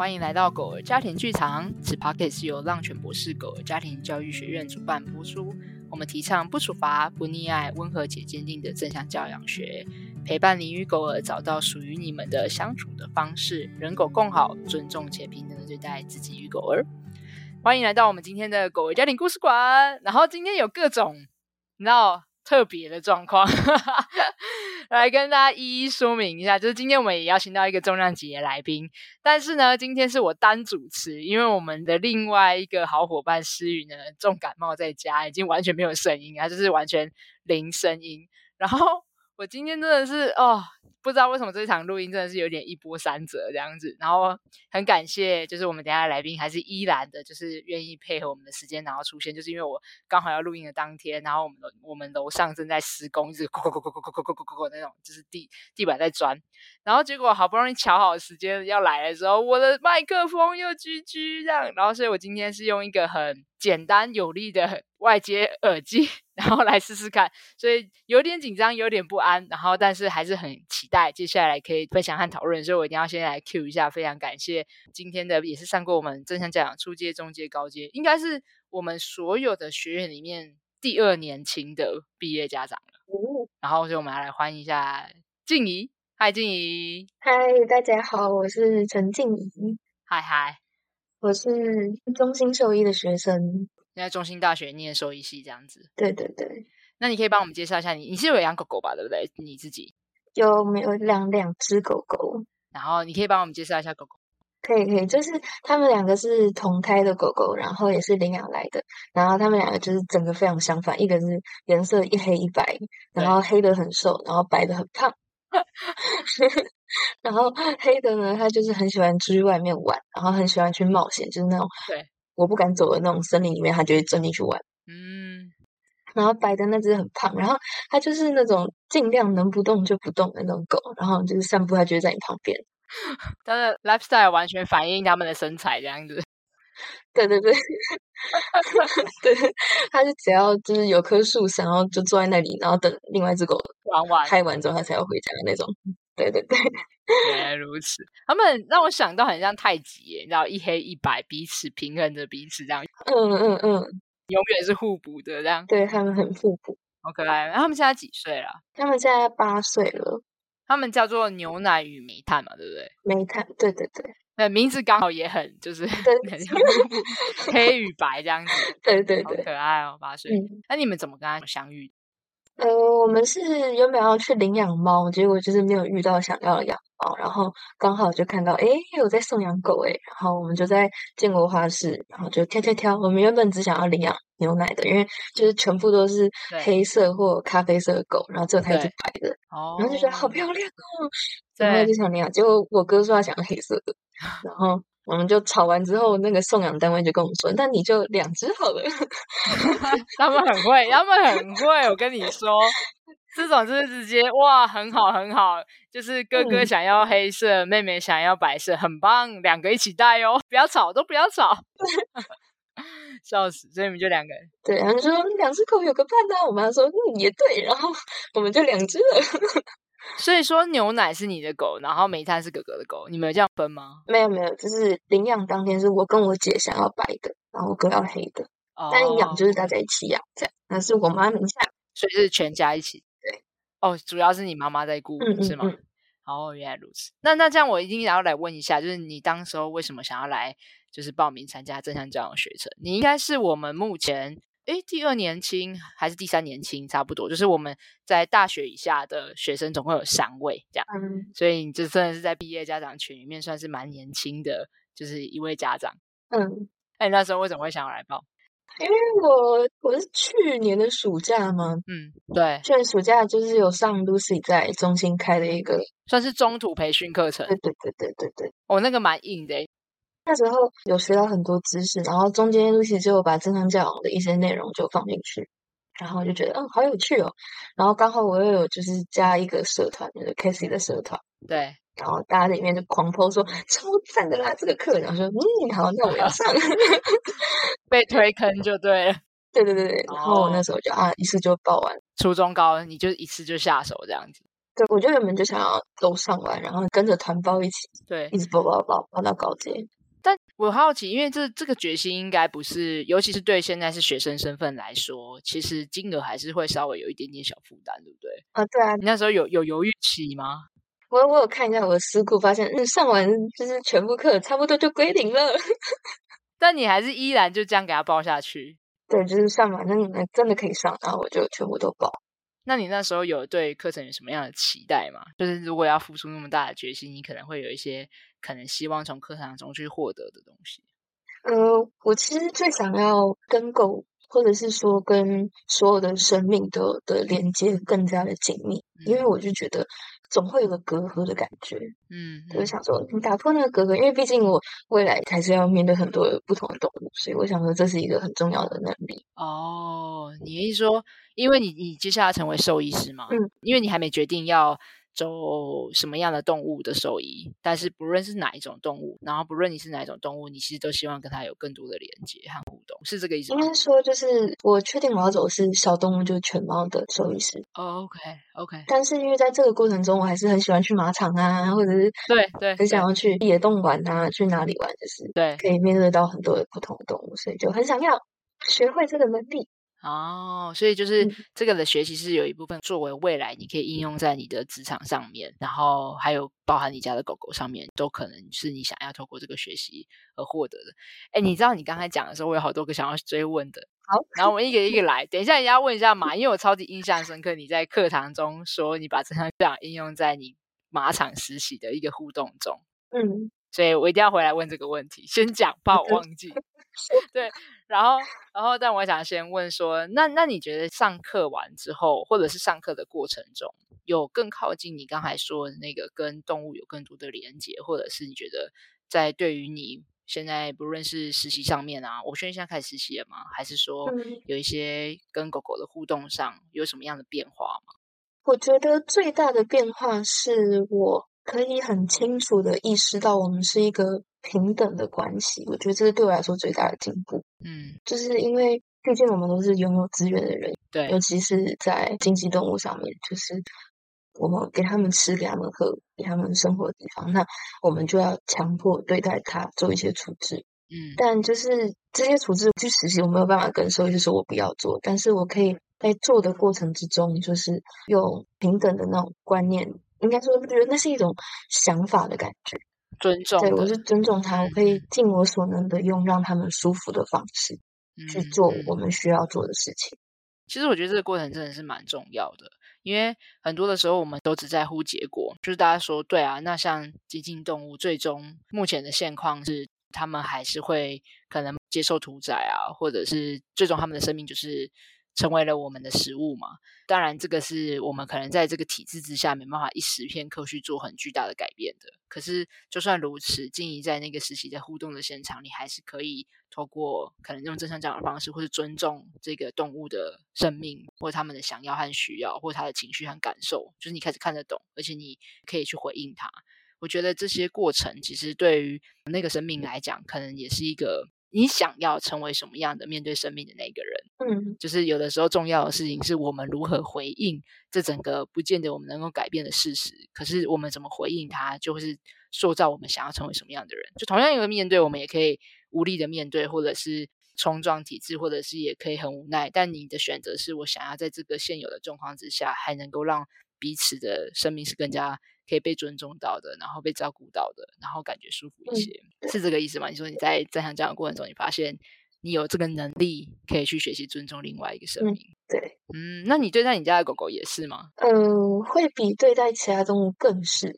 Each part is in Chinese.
欢迎来到狗儿家庭剧场。此 podcast 是由浪犬博士狗儿家庭教育学院主办播出。我们提倡不处罚、不溺爱、温和且坚定的正向教养学，陪伴你与狗儿找到属于你们的相处的方式，人狗共好，尊重且平等的对待自己与狗儿。欢迎来到我们今天的狗儿家庭故事馆。然后今天有各种，你知道，特别的状况。来跟大家一一说明一下，就是今天我们也邀请到一个重量级的来宾，但是呢，今天是我单主持，因为我们的另外一个好伙伴诗雨呢重感冒在家，已经完全没有声音，他就是完全零声音，然后。我今天真的是哦，不知道为什么这场录音真的是有点一波三折这样子，然后很感谢，就是我们等下来宾还是依然的，就是愿意配合我们的时间，然后出现，就是因为我刚好要录音的当天，然后我们我们楼上正在施工，就是咕咕咕咕咕咕咕咕咕咕那种，就是地地板在钻，然后结果好不容易瞧好时间要来的时候，我的麦克风又 GG 这样，然后所以我今天是用一个很简单有力的外接耳机。然后来试试看，所以有点紧张，有点不安，然后但是还是很期待接下来可以分享和讨论，所以我一定要先来 cue 一下，非常感谢今天的也是上过我们正向教养初阶、中阶、高阶，应该是我们所有的学员里面第二年轻的毕业家长了。哦、然后所以我们要来欢迎一下静怡，嗨，静怡，嗨，大家好，我是陈静怡，嗨嗨，我是中心兽医的学生。现在中心大学念兽医系这样子，对对对。那你可以帮我们介绍一下你，你是有养狗狗吧？对不对？你自己有没有养两只狗狗？然后你可以帮我们介绍一下狗狗。可以可以，就是他们两个是同胎的狗狗，然后也是领养来的。然后他们两个就是整个非常相反，一个是颜色一黑一白，然后黑的很瘦，然后白的很胖。然后黑的呢，他就是很喜欢出去外面玩，然后很喜欢去冒险，就是那种对。我不敢走的那种森林里面，它就会钻进去玩。嗯，然后白的那只很胖，然后它就是那种尽量能不动就不动的那种狗，然后就是散步，它就会在你旁边。它的 lifestyle 完全反映他们的身材这样子。对对对，对，它是只要就是有棵树，然后就坐在那里，然后等另外一只狗玩完拍完之后，它才要回家的那种。对对对。原来如此，他们让我想到很像太极耶，你知道一黑一白，彼此平衡着彼此这样。嗯嗯嗯，永远是互补的这样。对，他们很互补，好可爱。他们现在几岁了？他们现在八岁了。他们叫做牛奶与煤炭嘛，对不对？煤炭，对对对。那名字刚好也很就是 黑与白这样子。对对对，好可爱哦，八岁。那你们怎么跟他相遇？呃，我们是原本要去领养猫，结果就是没有遇到想要的养猫，然后刚好就看到，诶，有在送养狗，诶，然后我们就在建国花市，然后就挑挑挑。我们原本只想要领养牛奶的，因为就是全部都是黑色或咖啡色的狗，然后只有它一只白的，然后就觉得好漂亮哦，然后就想领养。结果我哥说他想要黑色的，然后。我们就吵完之后，那个送养单位就跟我们说：“那你就两只好了。”他们很会，他们很会。我跟你说，这种就是直接哇，很好很好。就是哥哥想要黑色，嗯、妹妹想要白色，很棒，两个一起带哦，不要吵，都不要吵。笑死！所以你们就两个人。对，然后就说两只狗有个伴呢。我妈说：“嗯，也对。”然后我们就两只了。所以说牛奶是你的狗，然后煤炭是哥哥的狗，你们有这样分吗？没有没有，就是领养当天是我跟我姐想要白的，然后我哥要黑的，哦、但养就是大家一起养这样。那是我妈名下，所以是全家一起。对，哦，主要是你妈妈在顾，嗯嗯嗯是吗？哦，原来如此。那那这样我一定要来问一下，就是你当时候为什么想要来，就是报名参加正向教养学程？你应该是我们目前。诶，第二年轻还是第三年轻，差不多，就是我们在大学以下的学生总共有三位这样，嗯、所以你就真的是在毕业家长群里面算是蛮年轻的，就是一位家长。嗯，那你那时候为什么会想要来报？因为我我是去年的暑假嘛，嗯，对，去年暑假就是有上 Lucy 在中心开的一个，算是中途培训课程。对对对对对对，哦，那个蛮硬的。那时候有学到很多知识，然后中间 Lucy 就把正常教养的一些内容就放进去，然后就觉得嗯好有趣哦。然后刚好我又有就是加一个社团，就是 Casey 的社团，对。然后大家在里面就狂 po 说超赞的啦这个课，然后说嗯好，那我要上，被推坑就对了。对对对对，然后我那时候就啊一次就报完，初中高你就一次就下手这样子。对，我就原本就想要都上完，然后跟着团报一起，对，一直报报报报到高阶。但我好奇，因为这这个决心应该不是，尤其是对现在是学生身份来说，其实金额还是会稍微有一点点小负担，对不对？啊，对啊。你那时候有有犹豫期吗？我我有看一下我的私库，发现嗯，上完就是全部课差不多就归零了。但你还是依然就这样给他报下去？对，就是上完，那你们真的可以上，然后我就全部都报。那你那时候有对课程有什么样的期待吗？就是如果要付出那么大的决心，你可能会有一些可能希望从课堂中去获得的东西。呃，我其实最想要跟狗，或者是说跟所有的生命的的连接更加的紧密，嗯、因为我就觉得。总会有个隔阂的感觉，嗯，我就想说，你打破那个隔阂，因为毕竟我未来还是要面对很多不同的动物，所以我想说，这是一个很重要的能力。哦，你意思说，因为你你接下来成为兽医师嘛，嗯，因为你还没决定要。走什么样的动物的兽医，但是不论是哪一种动物，然后不论你是哪一种动物，你其实都希望跟它有更多的连接和互动，是这个意思吗？应该说，就是我确定我要走的是小动物，就是犬猫的兽医师。Oh, OK OK。但是因为在这个过程中，我还是很喜欢去马场啊，或者是对对，很想要去野动玩啊，去哪里玩，就是对，可以面对到很多的不同的动物，所以就很想要学会这个能力。哦，所以就是这个的学习是有一部分作为未来你可以应用在你的职场上面，然后还有包含你家的狗狗上面，都可能是你想要透过这个学习而获得的。哎，你知道你刚才讲的时候，我有好多个想要追问的。好，然后我们一个一个来。等一下，你要问一下马，因为我超级印象深刻，你在课堂中说你把这项这样应用在你马场实习的一个互动中。嗯，所以我一定要回来问这个问题，先讲，怕我忘记。对，然后，然后，但我想先问说，那那你觉得上课完之后，或者是上课的过程中，有更靠近你刚才说的那个跟动物有更多的连接，或者是你觉得在对于你现在不论是实习上面啊，我现在现在开始实习了吗？还是说有一些跟狗狗的互动上有什么样的变化吗？我觉得最大的变化是我可以很清楚的意识到，我们是一个。平等的关系，我觉得这是对我来说最大的进步。嗯，就是因为毕竟我们都是拥有资源的人，对，尤其是在经济动物上面，就是我们给他们吃、给他们喝、给他们生活的地方，那我们就要强迫对待它做一些处置。嗯，但就是这些处置去实习，我没有办法跟兽医师说我不要做，但是我可以在做的过程之中，就是用平等的那种观念，应该说，我觉得那是一种想法的感觉。尊重，对，我是尊重他，我可以尽我所能的用让他们舒服的方式去做我们需要做的事情。其实我觉得这个过程真的是蛮重要的，因为很多的时候我们都只在乎结果，就是大家说对啊，那像激进动物，最终目前的现况是，他们还是会可能接受屠宰啊，或者是最终他们的生命就是。成为了我们的食物嘛？当然，这个是我们可能在这个体制之下没办法一时片刻去做很巨大的改变的。可是，就算如此，静怡在那个实习的互动的现场，你还是可以透过可能用正向教养的方式，或是尊重这个动物的生命，或他们的想要和需要，或他的情绪和感受，就是你开始看得懂，而且你可以去回应他。我觉得这些过程其实对于那个生命来讲，可能也是一个。你想要成为什么样的面对生命的那个人？嗯，就是有的时候重要的事情是我们如何回应这整个不见得我们能够改变的事实。可是我们怎么回应它，就会是塑造我们想要成为什么样的人。就同样一个面对，我们也可以无力的面对，或者是冲撞体制，或者是也可以很无奈。但你的选择是我想要在这个现有的状况之下，还能够让彼此的生命是更加。可以被尊重到的，然后被照顾到的，然后感觉舒服一些，嗯、是这个意思吗？你说你在正向教养过程中，你发现你有这个能力，可以去学习尊重另外一个生命。嗯、对，嗯，那你对待你家的狗狗也是吗？嗯、呃，会比对待其他动物更是，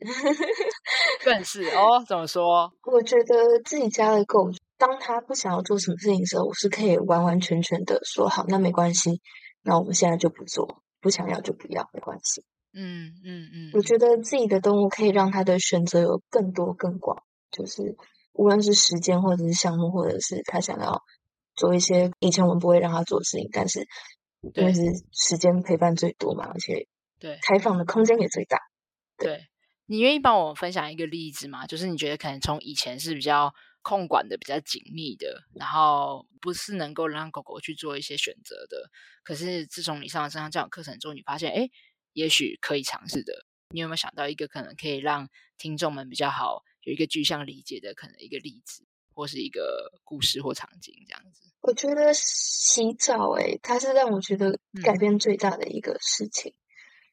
更是哦。怎么说？我觉得自己家的狗，当它不想要做什么事情的时候，我是可以完完全全的说好，那没关系，那我们现在就不做，不想要就不要，没关系。嗯嗯嗯，嗯，我觉得自己的动物可以让它的选择有更多更广，就是无论是时间或者是项目，或者是他想要做一些以前我们不会让他做的事情，但是因为是时间陪伴最多嘛，而且对开放的空间也最大。对，对，你愿意帮我分享一个例子吗？就是你觉得可能从以前是比较控管的比较紧密的，然后不是能够让狗狗去做一些选择的，可是自从你上了正向教养课程之后，你发现哎。诶也许可以尝试的你有没有想到一个可能可以让听众们比较好有一个具象理解的可能一个例子，或是一个故事或场景这样子？我觉得洗澡、欸，诶它是让我觉得改变最大的一个事情。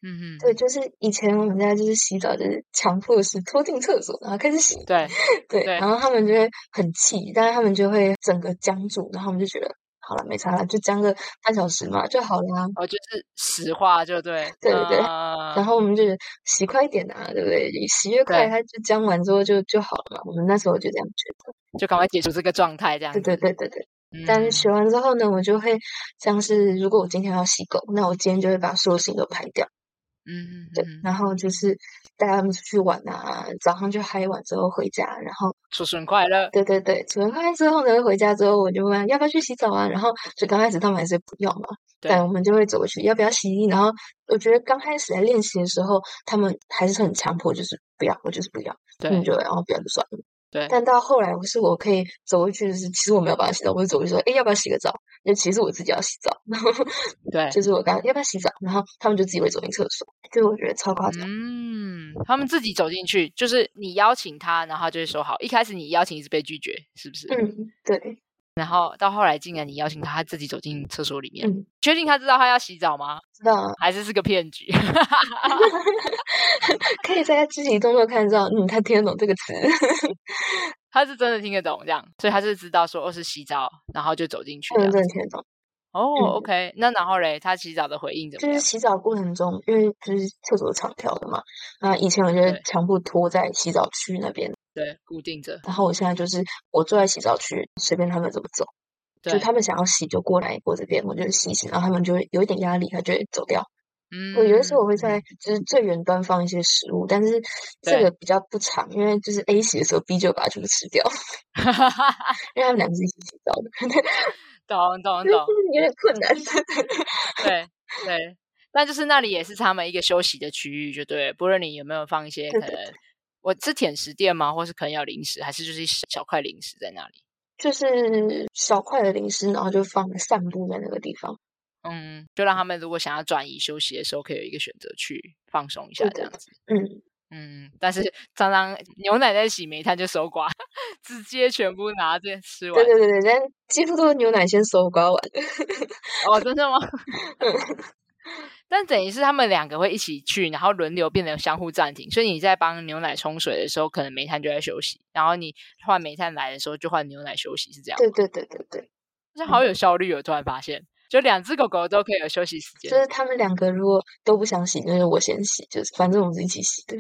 嗯嗯，对，就是以前我们家就是洗澡，就是强迫式拖进厕所，然后开始洗。对对，然后他们就会很气，但是他们就会整个僵住，然后我们就觉得好了，没差了，就讲个半小时嘛就好了。哦，就是实话就对。对对对。呃、然后我们就洗快一点啊，对不对？洗越快，它就讲完之后就就好了嘛。我们那时候就这样觉得，就赶快解除这个状态，这样。对对对对对。嗯、但是洗完之后呢，我就会像是如果我今天要洗狗，那我今天就会把所有事情都排掉。嗯嗯，对，然后就是带他们出去玩啊，早上就嗨完之后回家，然后储存快乐。对对对，储存快乐之后呢，回家之后我就问要不要去洗澡啊，然后就刚开始他们还是不要嘛，对但我们就会走过去要不要洗，然后我觉得刚开始在练习的时候，他们还是很强迫，就是不要，我就是不要，对，就然后不要就算了。对，但到后来，我是我可以走过去，就是其实我没有办法洗澡，我就走过去说，哎，要不要洗个澡？因为其实我自己要洗澡，然 后对，就是我刚要不要洗澡，然后他们就自己会走进厕所，就我觉得超夸张。嗯，他们自己走进去，就是你邀请他，然后他就会说好。一开始你邀请一直被拒绝，是不是？嗯，对。然后到后来，竟然你邀请他，他自己走进厕所里面，嗯、确定他知道他要洗澡吗？知道啊，还是是个骗局？可以在他肢体动作看到，嗯，他听得懂这个词。他是真的听得懂这样，所以他是知道说哦是洗澡，然后就走进去。真的听得懂。哦、oh，OK，、嗯、那然后嘞，他洗澡的回应怎么样？就是洗澡过程中，因为就是厕所长条的嘛，那以前我就全部拖在洗澡区那边，对，固定着。然后我现在就是我坐在洗澡区，随便他们怎么走，对就他们想要洗就过来我这边，我就洗洗，然后他们就会有一点压力，他就会走掉。嗯，我有的时候我会在就是最远端放一些食物，但是这个比较不长，因为就是 A 洗的时候 B 就把它全部吃掉，因为他们两个是一起洗澡的。懂懂懂，有点困难。对对，但就是那里也是他们一个休息的区域，就对。不论你有没有放一些可能，我是甜食店吗？或是可能要零食，还是就是一小块零食在那里？就是小块的零食，然后就放散步在那个地方。嗯，就让他们如果想要转移休息的时候，可以有一个选择去放松一下，这样子。嗯。嗯，但是常常牛奶在洗煤炭就收刮，直接全部拿着吃完。对对对对，但几乎都是牛奶先收刮完。哦，真的吗？但等于是他们两个会一起去，然后轮流变得相互暂停。所以你在帮牛奶冲水的时候，可能煤炭就在休息；然后你换煤炭来的时候，就换牛奶休息，是这样。对对对对对，这好有效率哦！我突然发现，就两只狗狗都可以有休息时间。就是他们两个如果都不想洗，就是我先洗，就是反正我们是一起洗的。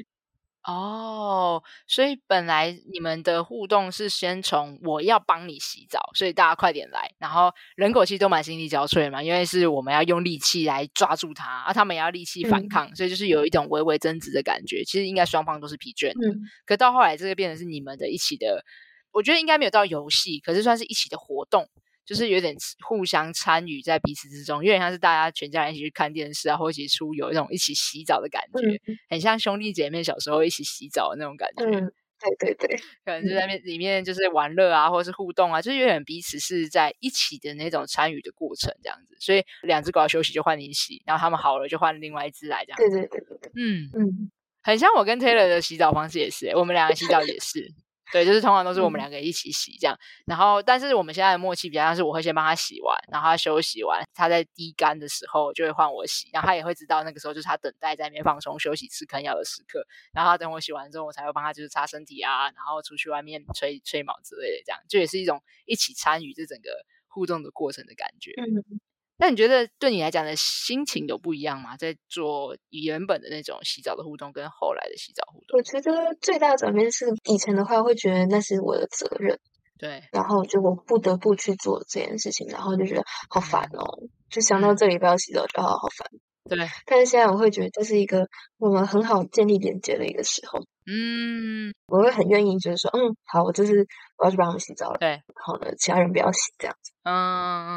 哦，所以本来你们的互动是先从我要帮你洗澡，所以大家快点来。然后人狗其实都蛮心力交瘁嘛，因为是我们要用力气来抓住它，啊，他们也要力气反抗，嗯、所以就是有一种微微争执的感觉。其实应该双方都是疲倦的，嗯、可到后来这个变成是你们的一起的，我觉得应该没有到游戏，可是算是一起的活动。就是有点互相参与在彼此之中，有点像是大家全家人一起去看电视啊，或一起出游，一种一起洗澡的感觉，嗯、很像兄弟姐妹小时候一起洗澡的那种感觉。嗯，对对对，可能就在那里面就是玩乐啊，或者是互动啊，就是有点彼此是在一起的那种参与的过程这样子。所以两只狗要休息就换你洗，然后他们好了就换另外一只来这样子。对对对对对，嗯嗯，很像我跟 Taylor 的洗澡方式也是，我们两个洗澡也是。对，就是通常都是我们两个一起洗这样，嗯、然后但是我们现在的默契比较像是我会先帮他洗完，然后他休息完，他在滴干的时候就会换我洗，然后他也会知道那个时候就是他等待在那边放松休息吃坑药的时刻，然后他等我洗完之后，我才会帮他就是擦身体啊，然后出去外面吹吹毛之类的，这样就也是一种一起参与这整个互动的过程的感觉。嗯。那你觉得对你来讲的心情有不一样吗？在做原本的那种洗澡的互动，跟后来的洗澡互动，我觉得最大的转变是，以前的话会觉得那是我的责任，对，然后就我不得不去做这件事情，然后就觉得好烦哦，就想到这里不要洗澡就好好烦。对，但是现在我会觉得这是一个我们很好建立连接的一个时候。嗯，我会很愿意，就是说，嗯，好，我就是我要去帮他们洗澡了。对，好的，其他人不要洗这样子。嗯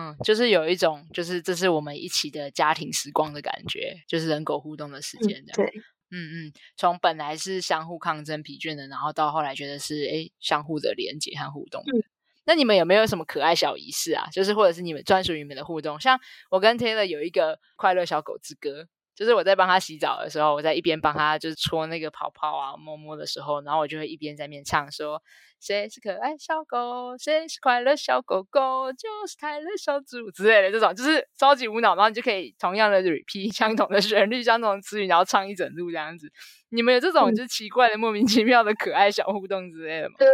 嗯，就是有一种，就是这是我们一起的家庭时光的感觉，就是人狗互动的时间这样。嗯、对，嗯嗯，从本来是相互抗争疲倦的，然后到后来觉得是哎相互的连接和互动。嗯，那你们有没有什么可爱小仪式啊？就是或者是你们专属于你们的互动？像我跟 Taylor 有一个快乐小狗之歌。就是我在帮他洗澡的时候，我在一边帮他就是搓那个泡泡啊、摸摸的时候，然后我就会一边在那边唱说：“谁是可爱小狗？谁是快乐小狗狗？就是泰勒小猪之类的这种，就是超级无脑，然后你就可以同样的 repeat 相同的旋律、相同的词语，然后唱一整路这样子。你们有这种就是奇怪的、莫名其妙的可爱小互动之类的吗？呃，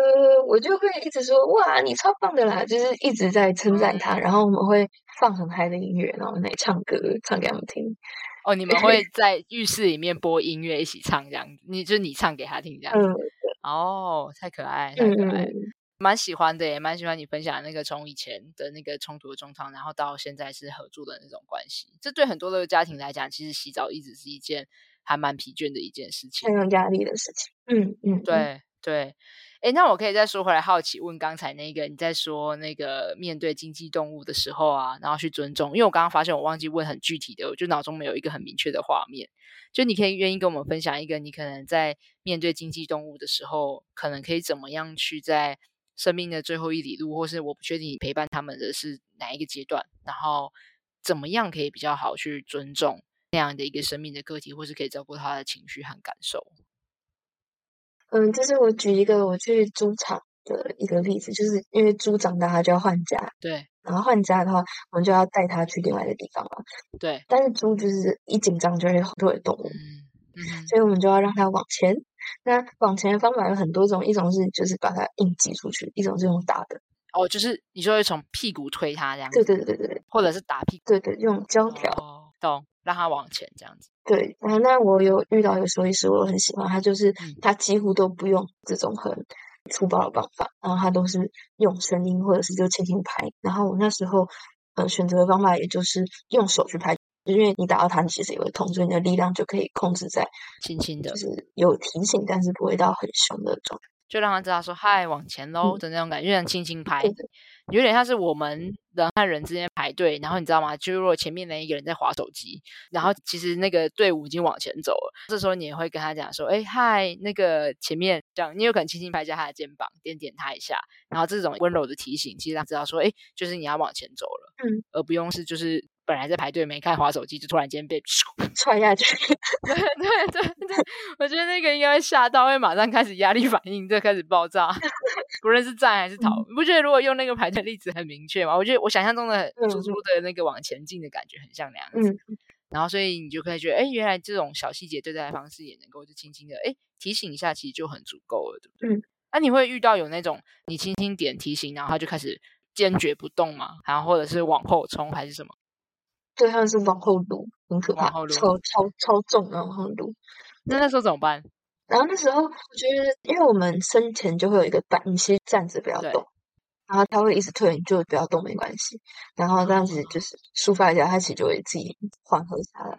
我就会一直说：“哇，你超棒的啦！”就是一直在称赞他，然后我们会放很嗨的音乐，然后来唱歌，唱给他们听。哦，你们会在浴室里面播音乐一起唱这样子，你就你唱给他听这样子。嗯、哦，太可爱，太可爱，嗯、蛮喜欢的也，蛮喜欢你分享那个从以前的那个冲突的状况，然后到现在是合住的那种关系。这对很多的家庭来讲，其实洗澡一直是一件还蛮疲倦的一件事情，很有压力的事情。嗯嗯，对对。诶，那我可以再说回来，好奇问刚才那个你在说那个面对经济动物的时候啊，然后去尊重，因为我刚刚发现我忘记问很具体的，我就脑中没有一个很明确的画面。就你可以愿意跟我们分享一个，你可能在面对经济动物的时候，可能可以怎么样去在生命的最后一里路，或是我不确定你陪伴他们的是哪一个阶段，然后怎么样可以比较好去尊重那样的一个生命的个体，或是可以照顾他的情绪和感受。嗯，就是我举一个我去猪场的一个例子，就是因为猪长大它就要换家，对，然后换家的话，我们就要带它去另外一个地方嘛，对。但是猪就是一紧张就会后退的动物，嗯嗯，所以我们就要让它往前。那往前的方法有很多种，一种是就是把它硬挤出去，一种是用打的。哦，就是你说会从屁股推它这样子，对对对对对，或者是打屁股，对对，用胶条，哦，懂，让他往前这样子。对，然后那我有遇到一个兽医师，我很喜欢他，就是他几乎都不用这种很粗暴的方法，然后他都是用声音或者是就轻轻拍。然后我那时候呃选择的方法也就是用手去拍，因为你打到他，你其实也会痛，所以你的力量就可以控制在轻轻的，就是有提醒，但是不会到很凶的状态，就让他知道说嗨，往前喽的那种感觉，就像轻轻拍。有点像是我们人和人之间排队，然后你知道吗？就如果前面那一个人在划手机，然后其实那个队伍已经往前走了，这时候你也会跟他讲说：“哎，嗨，那个前面这样。”你有可能轻轻拍一下他的肩膀，点点他一下，然后这种温柔的提醒，其实他知道说：“哎，就是你要往前走了。”嗯，而不用是就是。本来在排队没看滑手机，就突然间被 踹下去。对对对对，我觉得那个应该会吓到，会马上开始压力反应，就开始爆炸。不论是站还是逃，你、嗯、不觉得如果用那个排队例子很明确吗？我觉得我想象中的猪猪的那个往前进的感觉很像那样子。嗯、然后所以你就可以觉得，哎，原来这种小细节对待的方式也能够就轻轻的，哎，提醒一下，其实就很足够了，对不对？嗯。那、啊、你会遇到有那种你轻轻点提醒，然后他就开始坚决不动吗？然后或者是往后冲还是什么？对，他们是往后撸，很可怕，超超超重，然后往后撸。那那时候怎么办？然后那时候我觉得，因为我们生前就会有一个板，你先站着不要动，然后他会一直推，你就不要动没关系。然后这样子就是抒发一下，他其实就会自己缓和下来。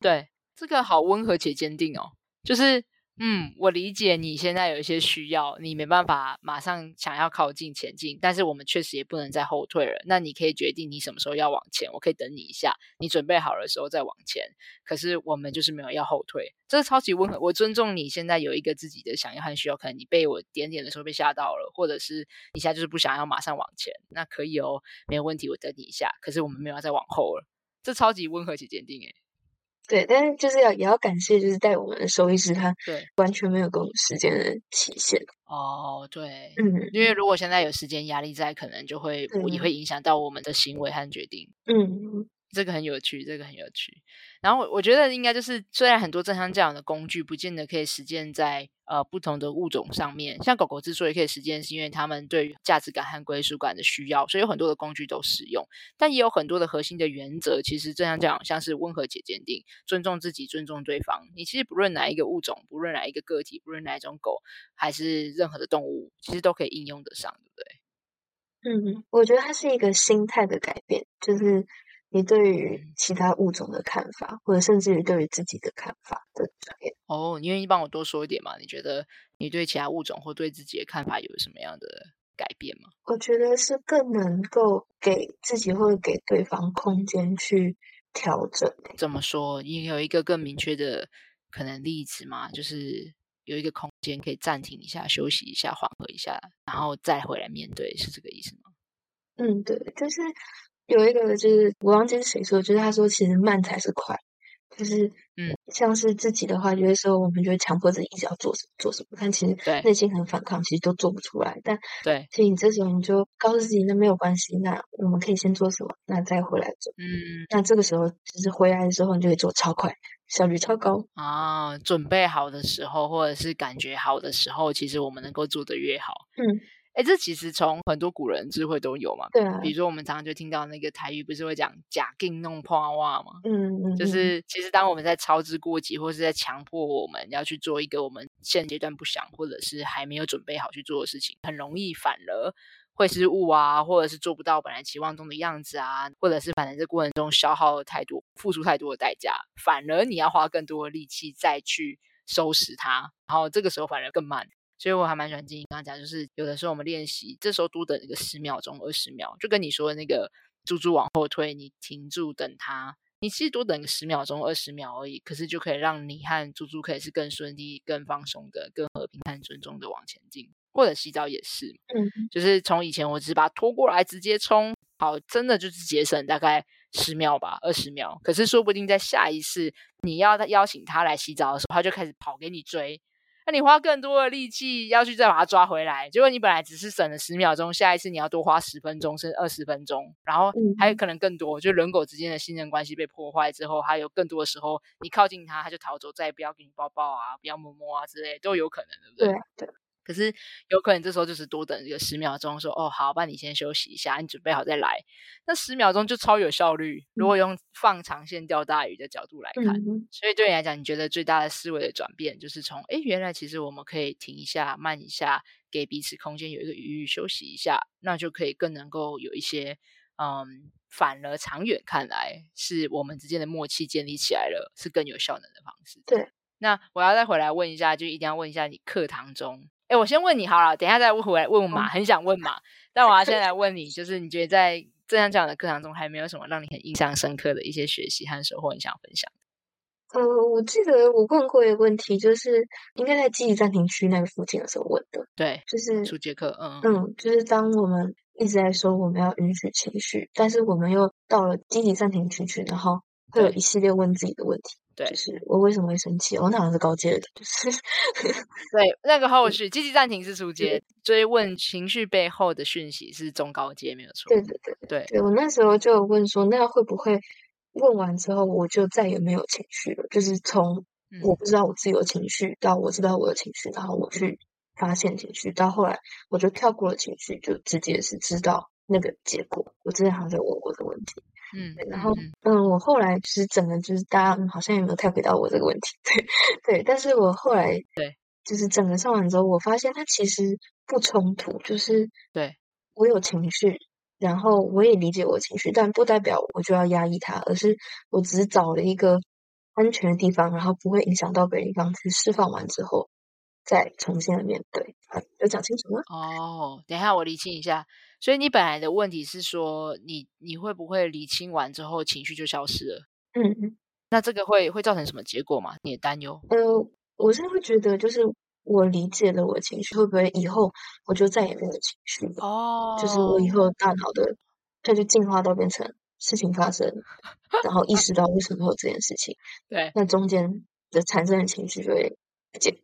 对，这个好温和且坚定哦，就是。嗯，我理解你现在有一些需要，你没办法马上想要靠近前进，但是我们确实也不能再后退了。那你可以决定你什么时候要往前，我可以等你一下，你准备好的时候再往前。可是我们就是没有要后退，这是超级温和。我尊重你现在有一个自己的想要和需要，可能你被我点点的时候被吓到了，或者是你现在就是不想要马上往前，那可以哦，没有问题，我等你一下。可是我们没有要再往后了，这超级温和且坚定诶。对，但是就是要也要感谢，就是带我们的兽医师，他对完全没有给我们时间的期限。哦，对，嗯，因为如果现在有时间压力在，可能就会也会影响到我们的行为和决定。嗯。这个很有趣，这个很有趣。然后我觉得应该就是，虽然很多正向教养的工具不见得可以实践在呃不同的物种上面，像狗狗之所以可以实践，是因为它们对于价值感和归属感的需要，所以有很多的工具都使用。但也有很多的核心的原则，其实正向教养像是温和且坚定，尊重自己，尊重对方。你其实不论哪一个物种，不论哪一个个体，不论哪一种狗，还是任何的动物，其实都可以应用得上，对不对？嗯，我觉得它是一个心态的改变，就是。你对于其他物种的看法，或者甚至于对于自己的看法的转变。哦，你愿意帮我多说一点吗？你觉得你对其他物种或对自己的看法有什么样的改变吗？我觉得是更能够给自己或者给对方空间去调整。怎么说？你有一个更明确的可能例子吗？就是有一个空间可以暂停一下、休息一下、缓和一下，然后再回来面对，是这个意思吗？嗯，对，就是。有一个就是我忘记是谁说，就是他说其实慢才是快，就是，嗯，像是自己的话，有的时候我们就会强迫自己一直要做什么做什么，但其实内心很反抗，其实都做不出来。但对，所以你这时候你就告诉自己，那没有关系，那我们可以先做什么，那再回来做。嗯，那这个时候就是回来的时候，你就会做超快，效率超高啊。准备好的时候，或者是感觉好的时候，其实我们能够做得越好。嗯。哎，这其实从很多古人智慧都有嘛。对啊。比如说，我们常常就听到那个台语，不是会讲“假劲弄破袜”嘛？嗯嗯。就是其实当我们在操之过急，或是在强迫我们要去做一个我们现阶段不想，或者是还没有准备好去做的事情，很容易反而会失误啊，或者是做不到本来期望中的样子啊，或者是反正这过程中消耗了太多，付出太多的代价，反而你要花更多的力气再去收拾它，然后这个时候反而更慢。所以我还蛮喜欢静怡刚刚讲，就是有的时候我们练习，这时候多等一个十秒钟、二十秒，就跟你说的那个猪猪往后退，你停住等它，你其实多等个十秒钟、二十秒而已，可是就可以让你和猪猪可以是更顺利、更放松的、更和平、和尊重的往前进。或者洗澡也是，嗯，就是从以前我只是把它拖过来直接冲，好，真的就是节省大概十秒吧、二十秒，可是说不定在下一次你要邀请他来洗澡的时候，他就开始跑给你追。那你花更多的力气要去再把它抓回来，结果你本来只是省了十秒钟，下一次你要多花十分钟甚至二十分钟，然后还有可能更多，就人狗之间的信任关系被破坏之后，还有更多的时候你靠近它，它就逃走，再也不要给你抱抱啊，不要摸摸啊之类，都有可能，对不对？对。对可是有可能这时候就是多等一个十秒钟，说哦好，那你先休息一下，你准备好再来。那十秒钟就超有效率。如果用放长线钓大鱼的角度来看，嗯、所以对你来讲，你觉得最大的思维的转变就是从哎，原来其实我们可以停一下、慢一下，给彼此空间，有一个余裕休息一下，那就可以更能够有一些嗯，反而长远看来是我们之间的默契建立起来了，是更有效能的方式。对。那我要再回来问一下，就一定要问一下你课堂中。哎，我先问你好了，等一下再回来问马，很想问马，但我要先来 问你，就是你觉得在正向教养的课堂中，还没有什么让你很印象深刻的一些学习和收获，你想分享？呃，我记得我问过一个问题，就是应该在积极暂停区那个附近的时候问的。对，就是初阶课，嗯嗯，就是当我们一直在说我们要允许情绪，但是我们又到了积极暂停区去，然后会有一系列问自己的问题。对，就是我为什么会生气？我那好像是高阶的，就 是对那个后续积极暂停是初阶，追问情绪背后的讯息是中高阶，没有错。对对对对，对我那时候就问说，那会不会问完之后我就再也没有情绪了？就是从我不知道我自己有情绪，到我知道我有情绪，然后我去发现情绪，到后来我就跳过了情绪，就直接是知道那个结果。我之前好像在问过这个问题。嗯，然后嗯，我后来其实整个就是大家好像也没有太回答我这个问题，对对，但是我后来对，就是整个上完之后，我发现它其实不冲突，就是对我有情绪，然后我也理解我情绪，但不代表我就要压抑它，而是我只是找了一个安全的地方，然后不会影响到别人地方去释放完之后，再重新的面对。啊，有讲清楚吗？哦，等一下我理清一下。所以你本来的问题是说，你你会不会理清完之后情绪就消失了？嗯嗯，那这个会会造成什么结果吗？你的担忧？呃，我是会觉得，就是我理解了我的情绪，会不会以后我就再也没有情绪了？哦，就是我以后大脑的它就进化到变成事情发生，然后意识到为什么会有这件事情。对，那中间的产生的情绪就会不见。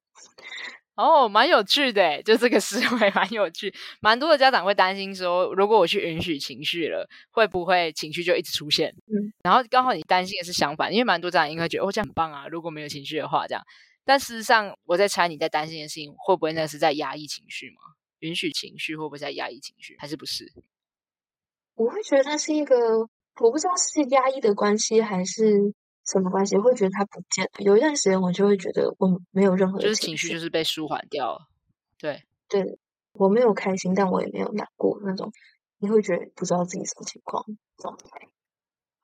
哦，蛮有趣的，就这个思维 蛮有趣。蛮多的家长会担心说，如果我去允许情绪了，会不会情绪就一直出现？嗯，然后刚好你担心的是相反，因为蛮多家长应该觉得哦，这样很棒啊，如果没有情绪的话，这样。但事实上，我在猜你在担心的事情，会不会那是在压抑情绪吗？允许情绪会不会在压抑情绪，还是不是？我会觉得它是一个，我不知道是压抑的关系还是。什么关系？我会觉得它不见了。有一段时间，我就会觉得我没有任何的情绪，就是情绪就是被舒缓掉了。对对，我没有开心，但我也没有难过那种。你会觉得不知道自己什么情况状态。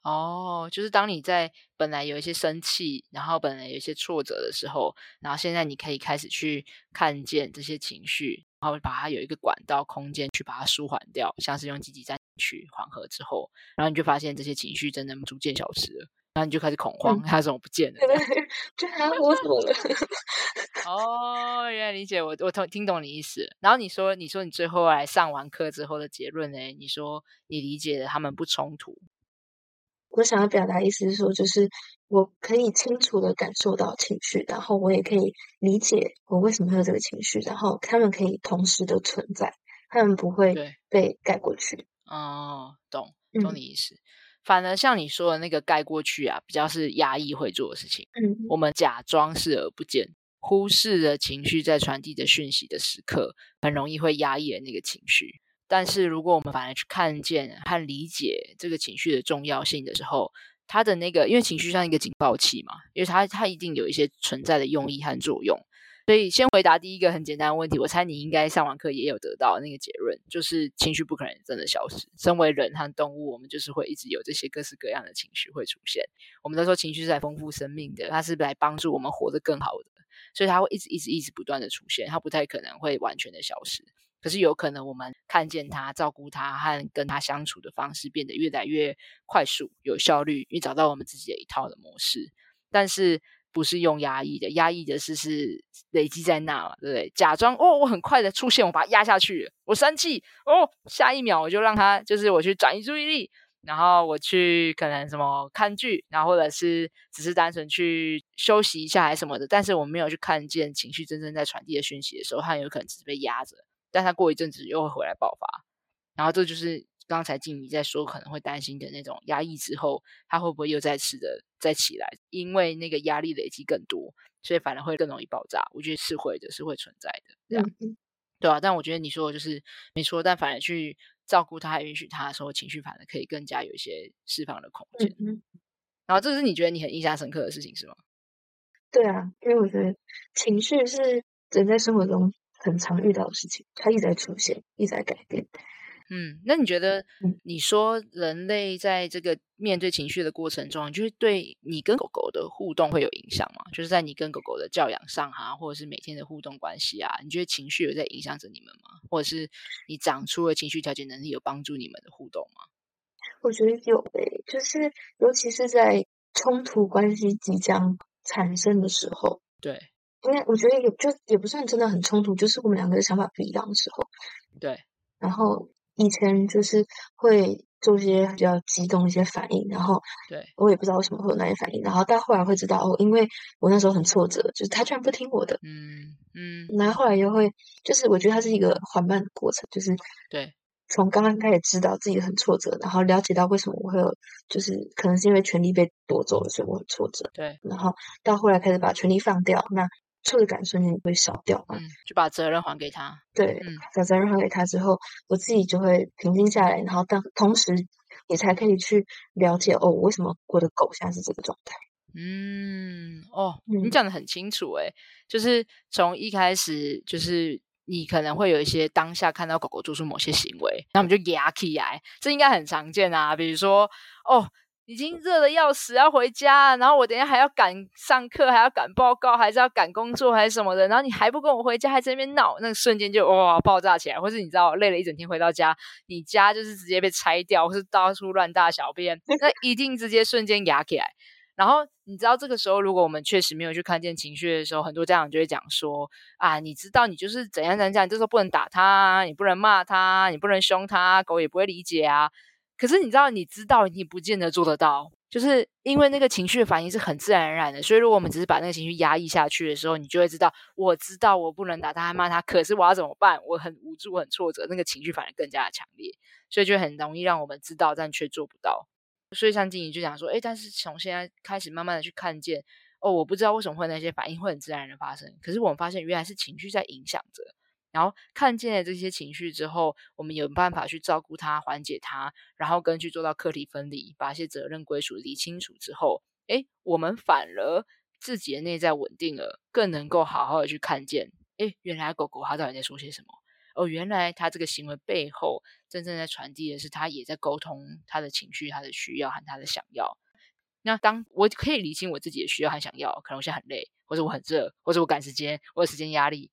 哦，就是当你在本来有一些生气，然后本来有一些挫折的时候，然后现在你可以开始去看见这些情绪，然后把它有一个管道空间去把它舒缓掉，像是用积极暂停去缓和之后，然后你就发现这些情绪真的逐渐消失了。然后你就开始恐慌，他、嗯、怎么不见了？对，就啊，我怎么了？哦，原来理解我，我听听懂你意思。然后你说，你说你最后来上完课之后的结论呢？你说你理解了他们不冲突。我想要表达意思是说，就是我可以清楚的感受到情绪，然后我也可以理解我为什么会有这个情绪，然后他们可以同时的存在，他们不会被盖过去。哦，懂，懂你意思。嗯、反而像你说的那个盖过去啊，比较是压抑会做的事情。嗯，我们假装视而不见，忽视了情绪在传递的讯息的时刻，很容易会压抑了那个情绪。但是如果我们反而去看见和理解这个情绪的重要性的时候，它的那个，因为情绪像一个警报器嘛，因为它它一定有一些存在的用意和作用。所以先回答第一个很简单的问题，我猜你应该上完课也有得到那个结论，就是情绪不可能真的消失。身为人和动物，我们就是会一直有这些各式各样的情绪会出现。我们都说情绪是来丰富生命的，它是来帮助我们活得更好的，所以它会一直一直一直不断的出现，它不太可能会完全的消失。可是有可能我们看见他、照顾他和跟他相处的方式变得越来越快速、有效率，因为找到我们自己的一套的模式。但是不是用压抑的，压抑的是是累积在那嘛，对不对？假装哦，我很快的出现，我把它压下去。我生气哦，下一秒我就让他就是我去转移注意力，然后我去可能什么看剧，然后或者是只是单纯去休息一下还什么的。但是我没有去看见情绪真正在传递的讯息的时候，他有可能只是被压着。但他过一阵子又会回来爆发，然后这就是刚才静怡在说可能会担心的那种压抑之后，他会不会又再次的再起来？因为那个压力累积更多，所以反而会更容易爆炸。我觉得是会的，是会存在的，这样、嗯、对啊。但我觉得你说的就是没错，但反而去照顾他、允许他的时候，情绪反而可以更加有一些释放的空间。嗯、然后这是你觉得你很印象深刻的事情是吗？对啊，因为我觉得情绪是人在生活中。很常遇到的事情，它一直在出现，一直在改变。嗯，那你觉得，你说人类在这个面对情绪的过程中，就是对你跟狗狗的互动会有影响吗？就是在你跟狗狗的教养上哈，或者是每天的互动关系啊，你觉得情绪有在影响着你们吗？或者是你长出了情绪调节能力，有帮助你们的互动吗？我觉得有诶、欸，就是尤其是在冲突关系即将产生的时候，对。因为我觉得也就也不算真的很冲突，就是我们两个的想法不一样的时候。对。然后以前就是会做一些比较激动一些反应，然后对我也不知道为什么会有那些反应，然后到后来会知道哦，因为我那时候很挫折，就是他居然不听我的。嗯嗯。然后后来又会，就是我觉得它是一个缓慢的过程，就是对。从刚刚开始知道自己很挫折，然后了解到为什么我会有，就是可能是因为权力被夺走了，所以我很挫折。对。然后到后来开始把权力放掉，那。挫折感瞬间会少掉嘛？嗯，就把责任还给他。对，嗯，把责任还给他之后，我自己就会平静下来，然后当同时也才可以去了解哦，为什么我的狗现在是这个状态？嗯，哦，你讲的很清楚诶，就是从一开始，就是你可能会有一些当下看到狗狗做出某些行为，那我们就压起来，这应该很常见啊，比如说哦。已经热得要死，要回家，然后我等下还要赶上课，还要赶报告，还是要赶工作，还是什么的，然后你还不跟我回家，还在那边闹，那个瞬间就哇爆炸起来，或是你知道累了一整天回到家，你家就是直接被拆掉，或是到处乱大小便，那一定直接瞬间压起来。然后你知道这个时候，如果我们确实没有去看见情绪的时候，很多家长就会讲说啊，你知道你就是怎样怎样怎样，你这时候不能打他，你不能骂他，你不能凶他，狗也不会理解啊。可是你知道，你知道，你不见得做得到，就是因为那个情绪的反应是很自然而然的。所以，如果我们只是把那个情绪压抑下去的时候，你就会知道，我知道我不能打他、骂他，可是我要怎么办？我很无助、很挫折，那个情绪反而更加的强烈，所以就很容易让我们知道，但却做不到。所以，像静怡就讲说，诶，但是从现在开始，慢慢的去看见，哦，我不知道为什么会那些反应会很自然的发生，可是我们发现原来是情绪在影响着。然后看见了这些情绪之后，我们有办法去照顾它、缓解它，然后根据做到课题分离，把一些责任归属理清楚之后，诶，我们反而自己的内在稳定了，更能够好好的去看见，诶，原来狗狗它到底在说些什么？哦，原来它这个行为背后真正在传递的是，它也在沟通它的情绪、它的需要和它的想要。那当我可以理清我自己的需要和想要，可能我现在很累，或者我很热，或者我赶时间，我有时间压力。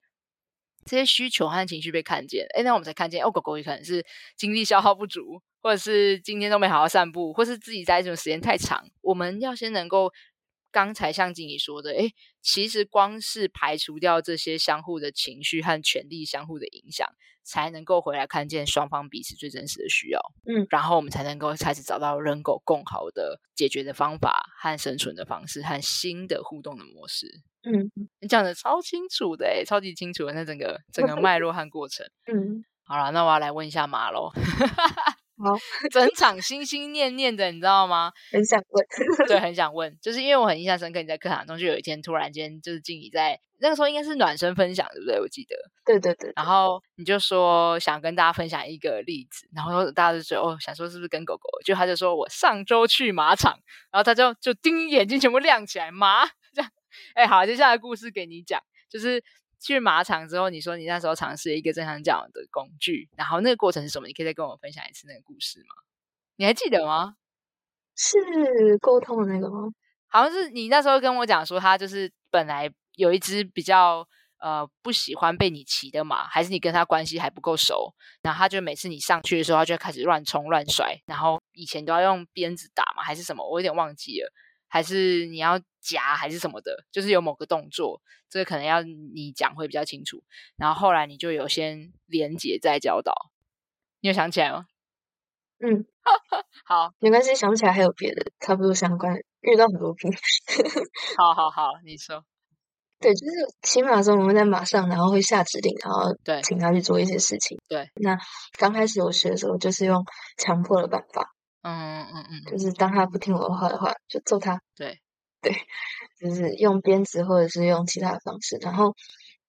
这些需求和情绪被看见，诶，那我们才看见哦，狗狗也可能是精力消耗不足，或者是今天都没好好散步，或是自己待这种时间太长。我们要先能够刚才像经理说的，诶，其实光是排除掉这些相互的情绪和权力相互的影响，才能够回来看见双方彼此最真实的需要。嗯，然后我们才能够开始找到人狗共好的解决的方法和生存的方式和新的互动的模式。嗯，你讲的超清楚的，诶，超级清楚的那整个整个脉络和过程。嗯，好了，那我要来问一下马喽。好，整场心心念念的，你知道吗？很想问，对，很想问，就是因为我很印象深刻，你在课堂中就有一天突然间就是静怡在那个时候应该是暖身分享，对不对？我记得，对对对。然后你就说想跟大家分享一个例子，然后大家就觉得哦，想说是不是跟狗狗？就他就说我上周去马场，然后他就就盯眼睛全部亮起来，马这样。哎，好，接下来故事给你讲，就是。去马场之后，你说你那时候尝试了一个正向教养的工具，然后那个过程是什么？你可以再跟我分享一次那个故事吗？你还记得吗？是沟通的那个吗？好像是你那时候跟我讲说，他就是本来有一只比较呃不喜欢被你骑的马，还是你跟他关系还不够熟，然后他就每次你上去的时候，他就开始乱冲乱甩，然后以前都要用鞭子打嘛，还是什么？我有点忘记了。还是你要夹还是什么的，就是有某个动作，这个可能要你讲会比较清楚。然后后来你就有先连结再教导，你有想起来吗？嗯，好，没关系，想不起来还有别的差不多相关，遇到很多瓶。好好好，你说。对，就是骑马的时候，我们在马上，然后会下指令，然后对，请他去做一些事情。对，那刚开始我学的时候，就是用强迫的办法。嗯嗯嗯，就是当他不听我的话的话，就揍他。对对，就是用鞭子或者是用其他的方式。然后，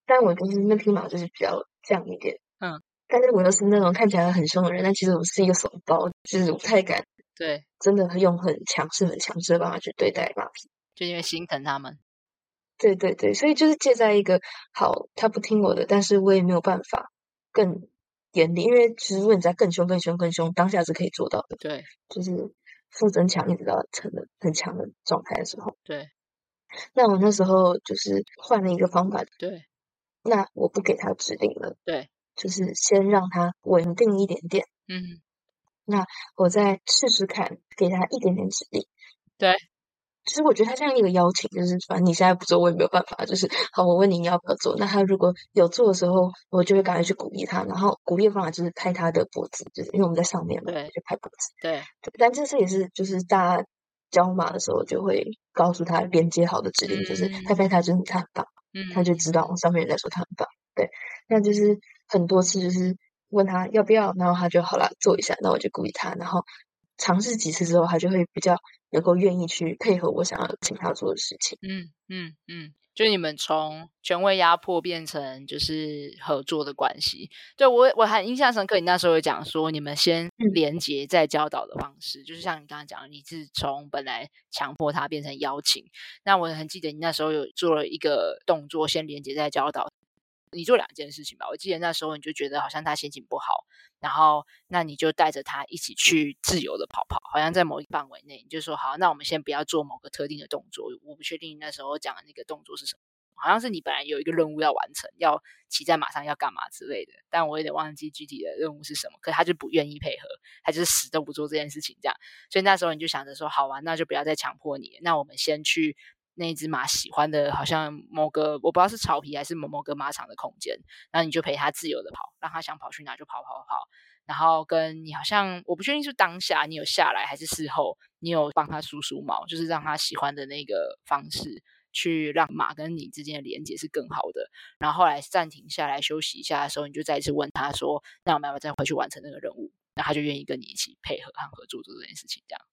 但我就是那匹马就是比较犟一点。嗯，但是我又是那种看起来很凶的人，但其实我是一个怂包，就是不太敢。对，真的用很强势、很强势的方法去对待马匹，就因为心疼他们。对对对，所以就是借在一个好，他不听我的，但是我也没有办法更。严厉，因为其实如果你在更凶、更凶、更凶，当下是可以做到的。对，就是负增强一直到成了很强的状态的时候。对，那我那时候就是换了一个方法。对，那我不给他指令了。对，就是先让他稳定一点点。嗯，那我再试试看，给他一点点指令。对。其实我觉得他像一个邀请，就是反正你现在不做，我也没有办法。就是好，我问你你要不要做？那他如果有做的时候，我就会赶快去鼓励他。然后鼓励的方法就是拍他的脖子，就是因为我们在上面嘛，对，就拍脖子。对，对，但这次也是，就是大家教马的时候就会告诉他连接好的指令，嗯、就是拍拍他，就是他很棒，嗯，他就知道上面人在说他很棒。对，那就是很多次就是问他要不要，然后他就好了，做一下，那我就鼓励他，然后。尝试几次之后，他就会比较能够愿意去配合我想要请他做的事情。嗯嗯嗯，就你们从权威压迫变成就是合作的关系。对，我我还印象深刻，你那时候有讲说你们先连接再教导的方式，嗯、就是像你刚刚讲的，你是从本来强迫他变成邀请。那我很记得你那时候有做了一个动作，先连接再教导。你做两件事情吧，我记得那时候你就觉得好像他心情不好，然后那你就带着他一起去自由的跑跑，好像在某一范围内，你就说好，那我们先不要做某个特定的动作。我不确定那时候讲的那个动作是什么，好像是你本来有一个任务要完成，要骑在马上要干嘛之类的，但我有点忘记具体的任务是什么。可他就不愿意配合，他就是死都不做这件事情，这样。所以那时候你就想着说，好玩，那就不要再强迫你，那我们先去。那只马喜欢的，好像某个我不知道是草皮还是某某个马场的空间，然后你就陪他自由的跑，让他想跑去哪就跑跑跑。然后跟你好像我不确定是当下你有下来还是事后，你有帮他梳梳毛，就是让他喜欢的那个方式，去让马跟你之间的连接是更好的。然后后来暂停下来休息一下的时候，你就再一次问他说：“那我们要不要再回去完成那个任务？”那他就愿意跟你一起配合和合作做这件事情，这样。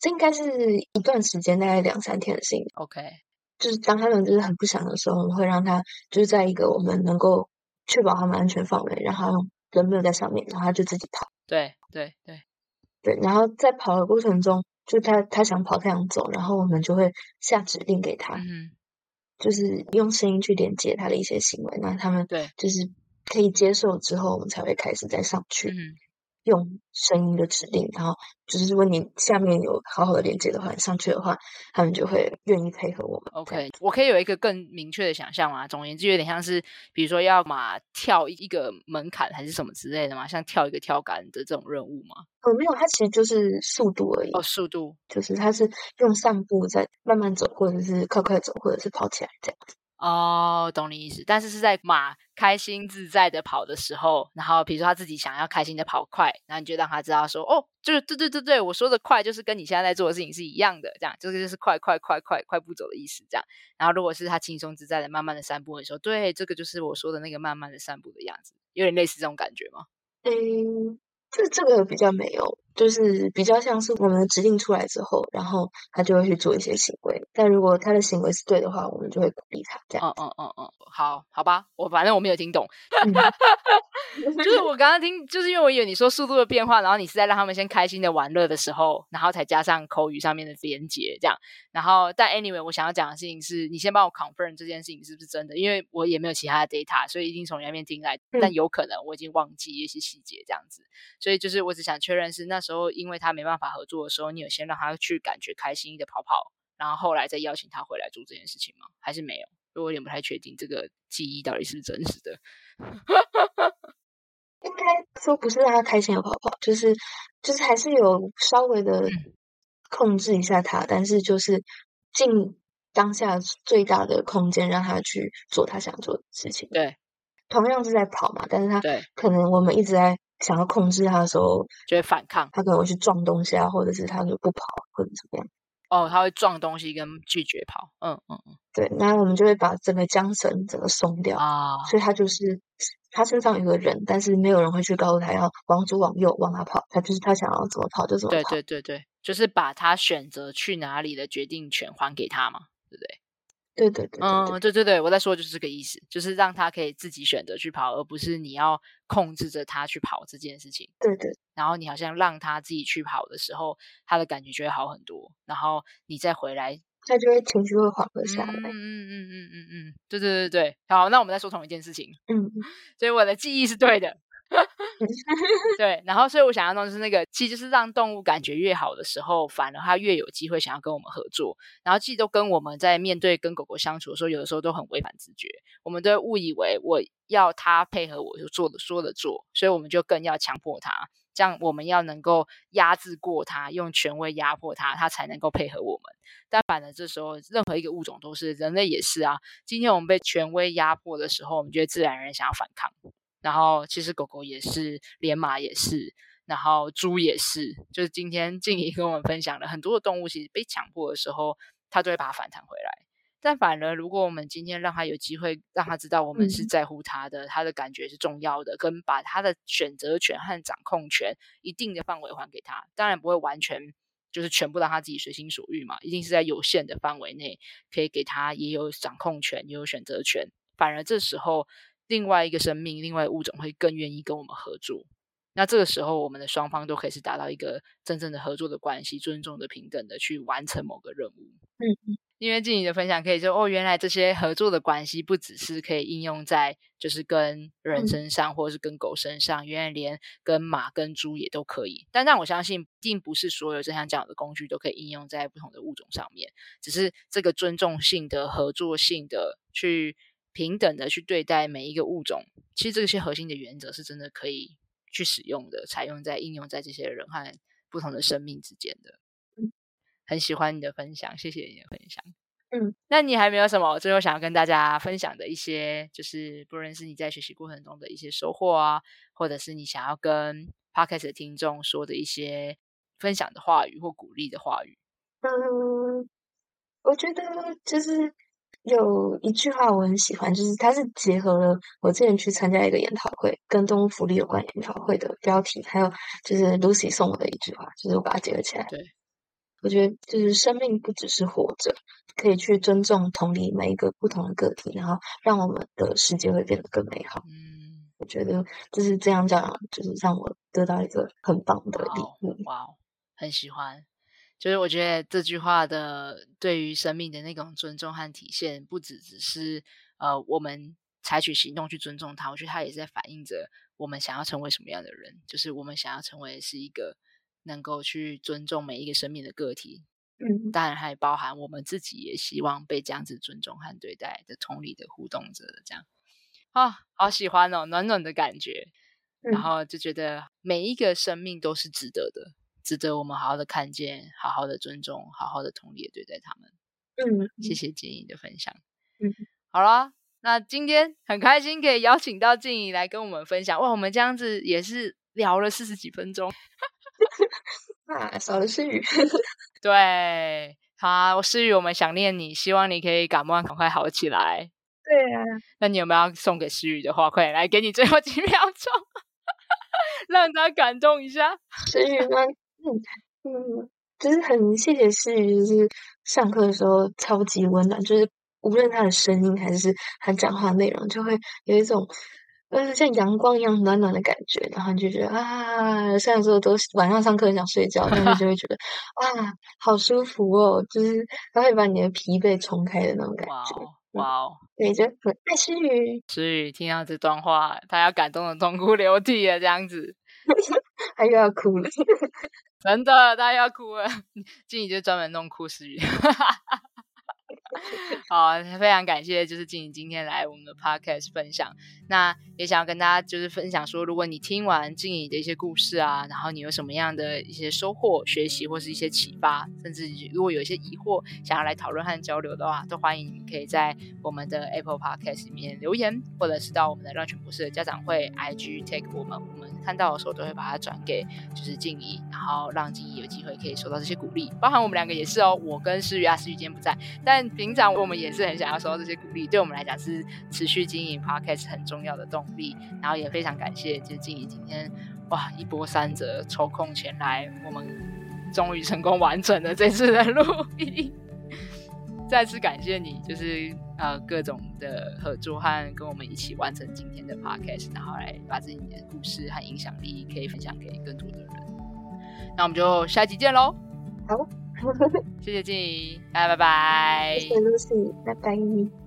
这应该是一段时间，大概两三天的事情。OK，就是当他们就是很不想的时候，我们会让他就是在一个我们能够确保他们安全范围，然后人没有在上面，然后他就自己跑。对对对对，然后在跑的过程中，就他他想跑，他想走，然后我们就会下指令给他，嗯，就是用声音去连接他的一些行为，那他们对就是可以接受之后，我们才会开始再上去。嗯。用声音的指令，然后就是如果你下面有好好的连接的话，你上去的话，他们就会愿意配合我们。OK，我可以有一个更明确的想象吗？总而言之，有点像是比如说要嘛跳一个门槛还是什么之类的嘛，像跳一个跳杆的这种任务吗？哦，没有，它其实就是速度而已。哦，速度就是它是用散步在慢慢走，或者是快快走，或者是跑起来这样子。哦，懂你意思，但是是在马开心自在的跑的时候，然后比如说他自己想要开心的跑快，然后你就让他知道说，哦，就是对对对对，我说的快就是跟你现在在做的事情是一样的，这样，这个就是快快快快快步走的意思，这样。然后如果是他轻松自在的慢慢的散步的时候，对，这个就是我说的那个慢慢的散步的样子，有点类似这种感觉吗？嗯。这这个比较没有，就是比较像是我们的指令出来之后，然后他就会去做一些行为。但如果他的行为是对的话，我们就会鼓励他这样。嗯嗯嗯嗯，好，好吧，我反正我没有听懂。嗯 就是我刚刚听，就是因为我以为你说速度的变化，然后你是在让他们先开心的玩乐的时候，然后才加上口语上面的连接这样。然后，但 anyway，我想要讲的事情是你先帮我 confirm 这件事情是不是真的，因为我也没有其他的 data，所以一定从你那边听来。嗯、但有可能我已经忘记一些细节这样子，所以就是我只想确认是那时候因为他没办法合作的时候，你有先让他去感觉开心的跑跑，然后后来再邀请他回来做这件事情吗？还是没有？我有点不太确定这个记忆到底是真实的。应该说不是让他开心的跑跑，就是就是还是有稍微的控制一下他，嗯、但是就是尽当下最大的空间让他去做他想做的事情。对，同样是在跑嘛，但是他可能我们一直在想要控制他的时候，就会反抗，他可能会去撞东西啊，或者是他就不跑，或者怎么样。哦，他会撞东西跟拒绝跑。嗯嗯嗯，对，那我们就会把整个缰绳整个松掉啊，所以他就是。他身上有个人，但是没有人会去告诉他要往左往右往哪跑，他就是他想要怎么跑就怎么跑。对对对对，就是把他选择去哪里的决定权还给他嘛，对不对？对对对，对，嗯，对对对，我在说就是这个意思，就是让他可以自己选择去跑，而不是你要控制着他去跑这件事情。对对，然后你好像让他自己去跑的时候，他的感觉就会好很多，然后你再回来。他就会情绪会缓和下来。嗯嗯嗯嗯嗯嗯，对对对对，好，那我们再说同一件事情。嗯，所以我的记忆是对的。对，然后所以我想要弄的是那个，其实就是让动物感觉越好的时候，反而它越有机会想要跟我们合作。然后其实都跟我们在面对跟狗狗相处的时候，有的时候都很违反直觉，我们都会误以为我要它配合我就做的说的做，所以我们就更要强迫它。这样我们要能够压制过它，用权威压迫它，它才能够配合我们。但反正这时候，任何一个物种都是，人类也是啊。今天我们被权威压迫的时候，我们就会自然而然想要反抗。然后其实狗狗也是，连马也是，然后猪也是。就是今天静怡跟我们分享了很多的动物，其实被强迫的时候，它都会把它反弹回来。但反而，如果我们今天让他有机会，让他知道我们是在乎他的，嗯、他的感觉是重要的，跟把他的选择权和掌控权一定的范围还给他，当然不会完全就是全部让他自己随心所欲嘛，一定是在有限的范围内可以给他也有掌控权，也有选择权。反而这时候，另外一个生命，另外物种会更愿意跟我们合作。那这个时候，我们的双方都可以是达到一个真正的合作的关系，尊重的、平等的去完成某个任务。嗯嗯。因为静怡的分享可以说哦，原来这些合作的关系不只是可以应用在就是跟人身上，或者是跟狗身上，原来连跟马跟猪也都可以。但让我相信，并不是所有正像这样的工具都可以应用在不同的物种上面。只是这个尊重性的、合作性的、去平等的去对待每一个物种，其实这些核心的原则是真的可以去使用的，采用在应用在这些人和不同的生命之间的。很喜欢你的分享，谢谢你的分享。嗯，那你还没有什么最后想要跟大家分享的一些，就是不论是你在学习过程中的一些收获啊，或者是你想要跟 Podcast 的听众说的一些分享的话语或鼓励的话语。嗯，我觉得就是有一句话我很喜欢，就是它是结合了我之前去参加一个研讨会，跟动物福利有关研讨会的标题，还有就是 Lucy 送我的一句话，就是我把它结合起来。对。我觉得就是生命不只是活着，可以去尊重、同理每一个不同的个体，然后让我们的世界会变得更美好。嗯，我觉得就是这样讲，就是让我得到一个很棒的礼物。哇，哇，很喜欢。就是我觉得这句话的对于生命的那种尊重和体现，不只只是呃我们采取行动去尊重它，我觉得它也是在反映着我们想要成为什么样的人，就是我们想要成为是一个能够去尊重每一个生命的个体。嗯，当然还包含我们自己也希望被这样子尊重和对待的同理的互动者的这样啊，好喜欢哦，暖暖的感觉。然后就觉得每一个生命都是值得的，值得我们好好的看见，好好的尊重，好好的同理的对待他们。嗯，谢谢静怡的分享。嗯，好了，那今天很开心可以邀请到静怡来跟我们分享。哇，我们这样子也是聊了四十几分钟。啊，少了诗雨。对，好诗雨，我们想念你，希望你可以感冒赶快好起来。对啊，那你有没有要送给诗雨的话？快点来，给你最后几 秒钟，让他感动一下。诗雨吗？嗯嗯，就是很谢谢诗雨，就是上课的时候超级温暖，就是无论他的声音还是他讲话内容，就会有一种。呃，像阳光一样暖暖的感觉，然后你就觉得啊，虽然说都晚上上课想睡觉，但是就会觉得啊，好舒服哦，就是他会把你的疲惫冲开的那种感觉。哇哦，对，就很爱诗雨。诗雨听到这段话，他要感动的痛哭流涕了，这样子，他又要哭了，真的，他又要哭了。静怡就专门弄哭诗雨。好，非常感谢，就是静怡今天来我们的 podcast 分享。那也想要跟大家就是分享说，如果你听完静怡的一些故事啊，然后你有什么样的一些收获、学习或是一些启发，甚至如果有一些疑惑想要来讨论和交流的话，都欢迎你们可以在我们的 Apple Podcast 里面留言，或者是到我们的让全博士的家长会 IG tag 我们，我们看到的时候都会把它转给就是静怡，然后让静怡有机会可以收到这些鼓励。包含我们两个也是哦，我跟诗雨啊，诗雨今天不在，但平常我们也是很想要收到这些鼓励，对我们来讲是持续经营 Podcast 很重要的动力。然后也非常感谢，就是静怡今天哇一波三折抽空前来，我们终于成功完成了这次的录音。再次感谢你，就是呃各种的合作和跟我们一起完成今天的 Podcast，然后来把自己的故事和影响力可以分享给更多的人。那我们就下期见喽！好。谢谢静怡，大家拜拜。谢谢露西，拜拜拜。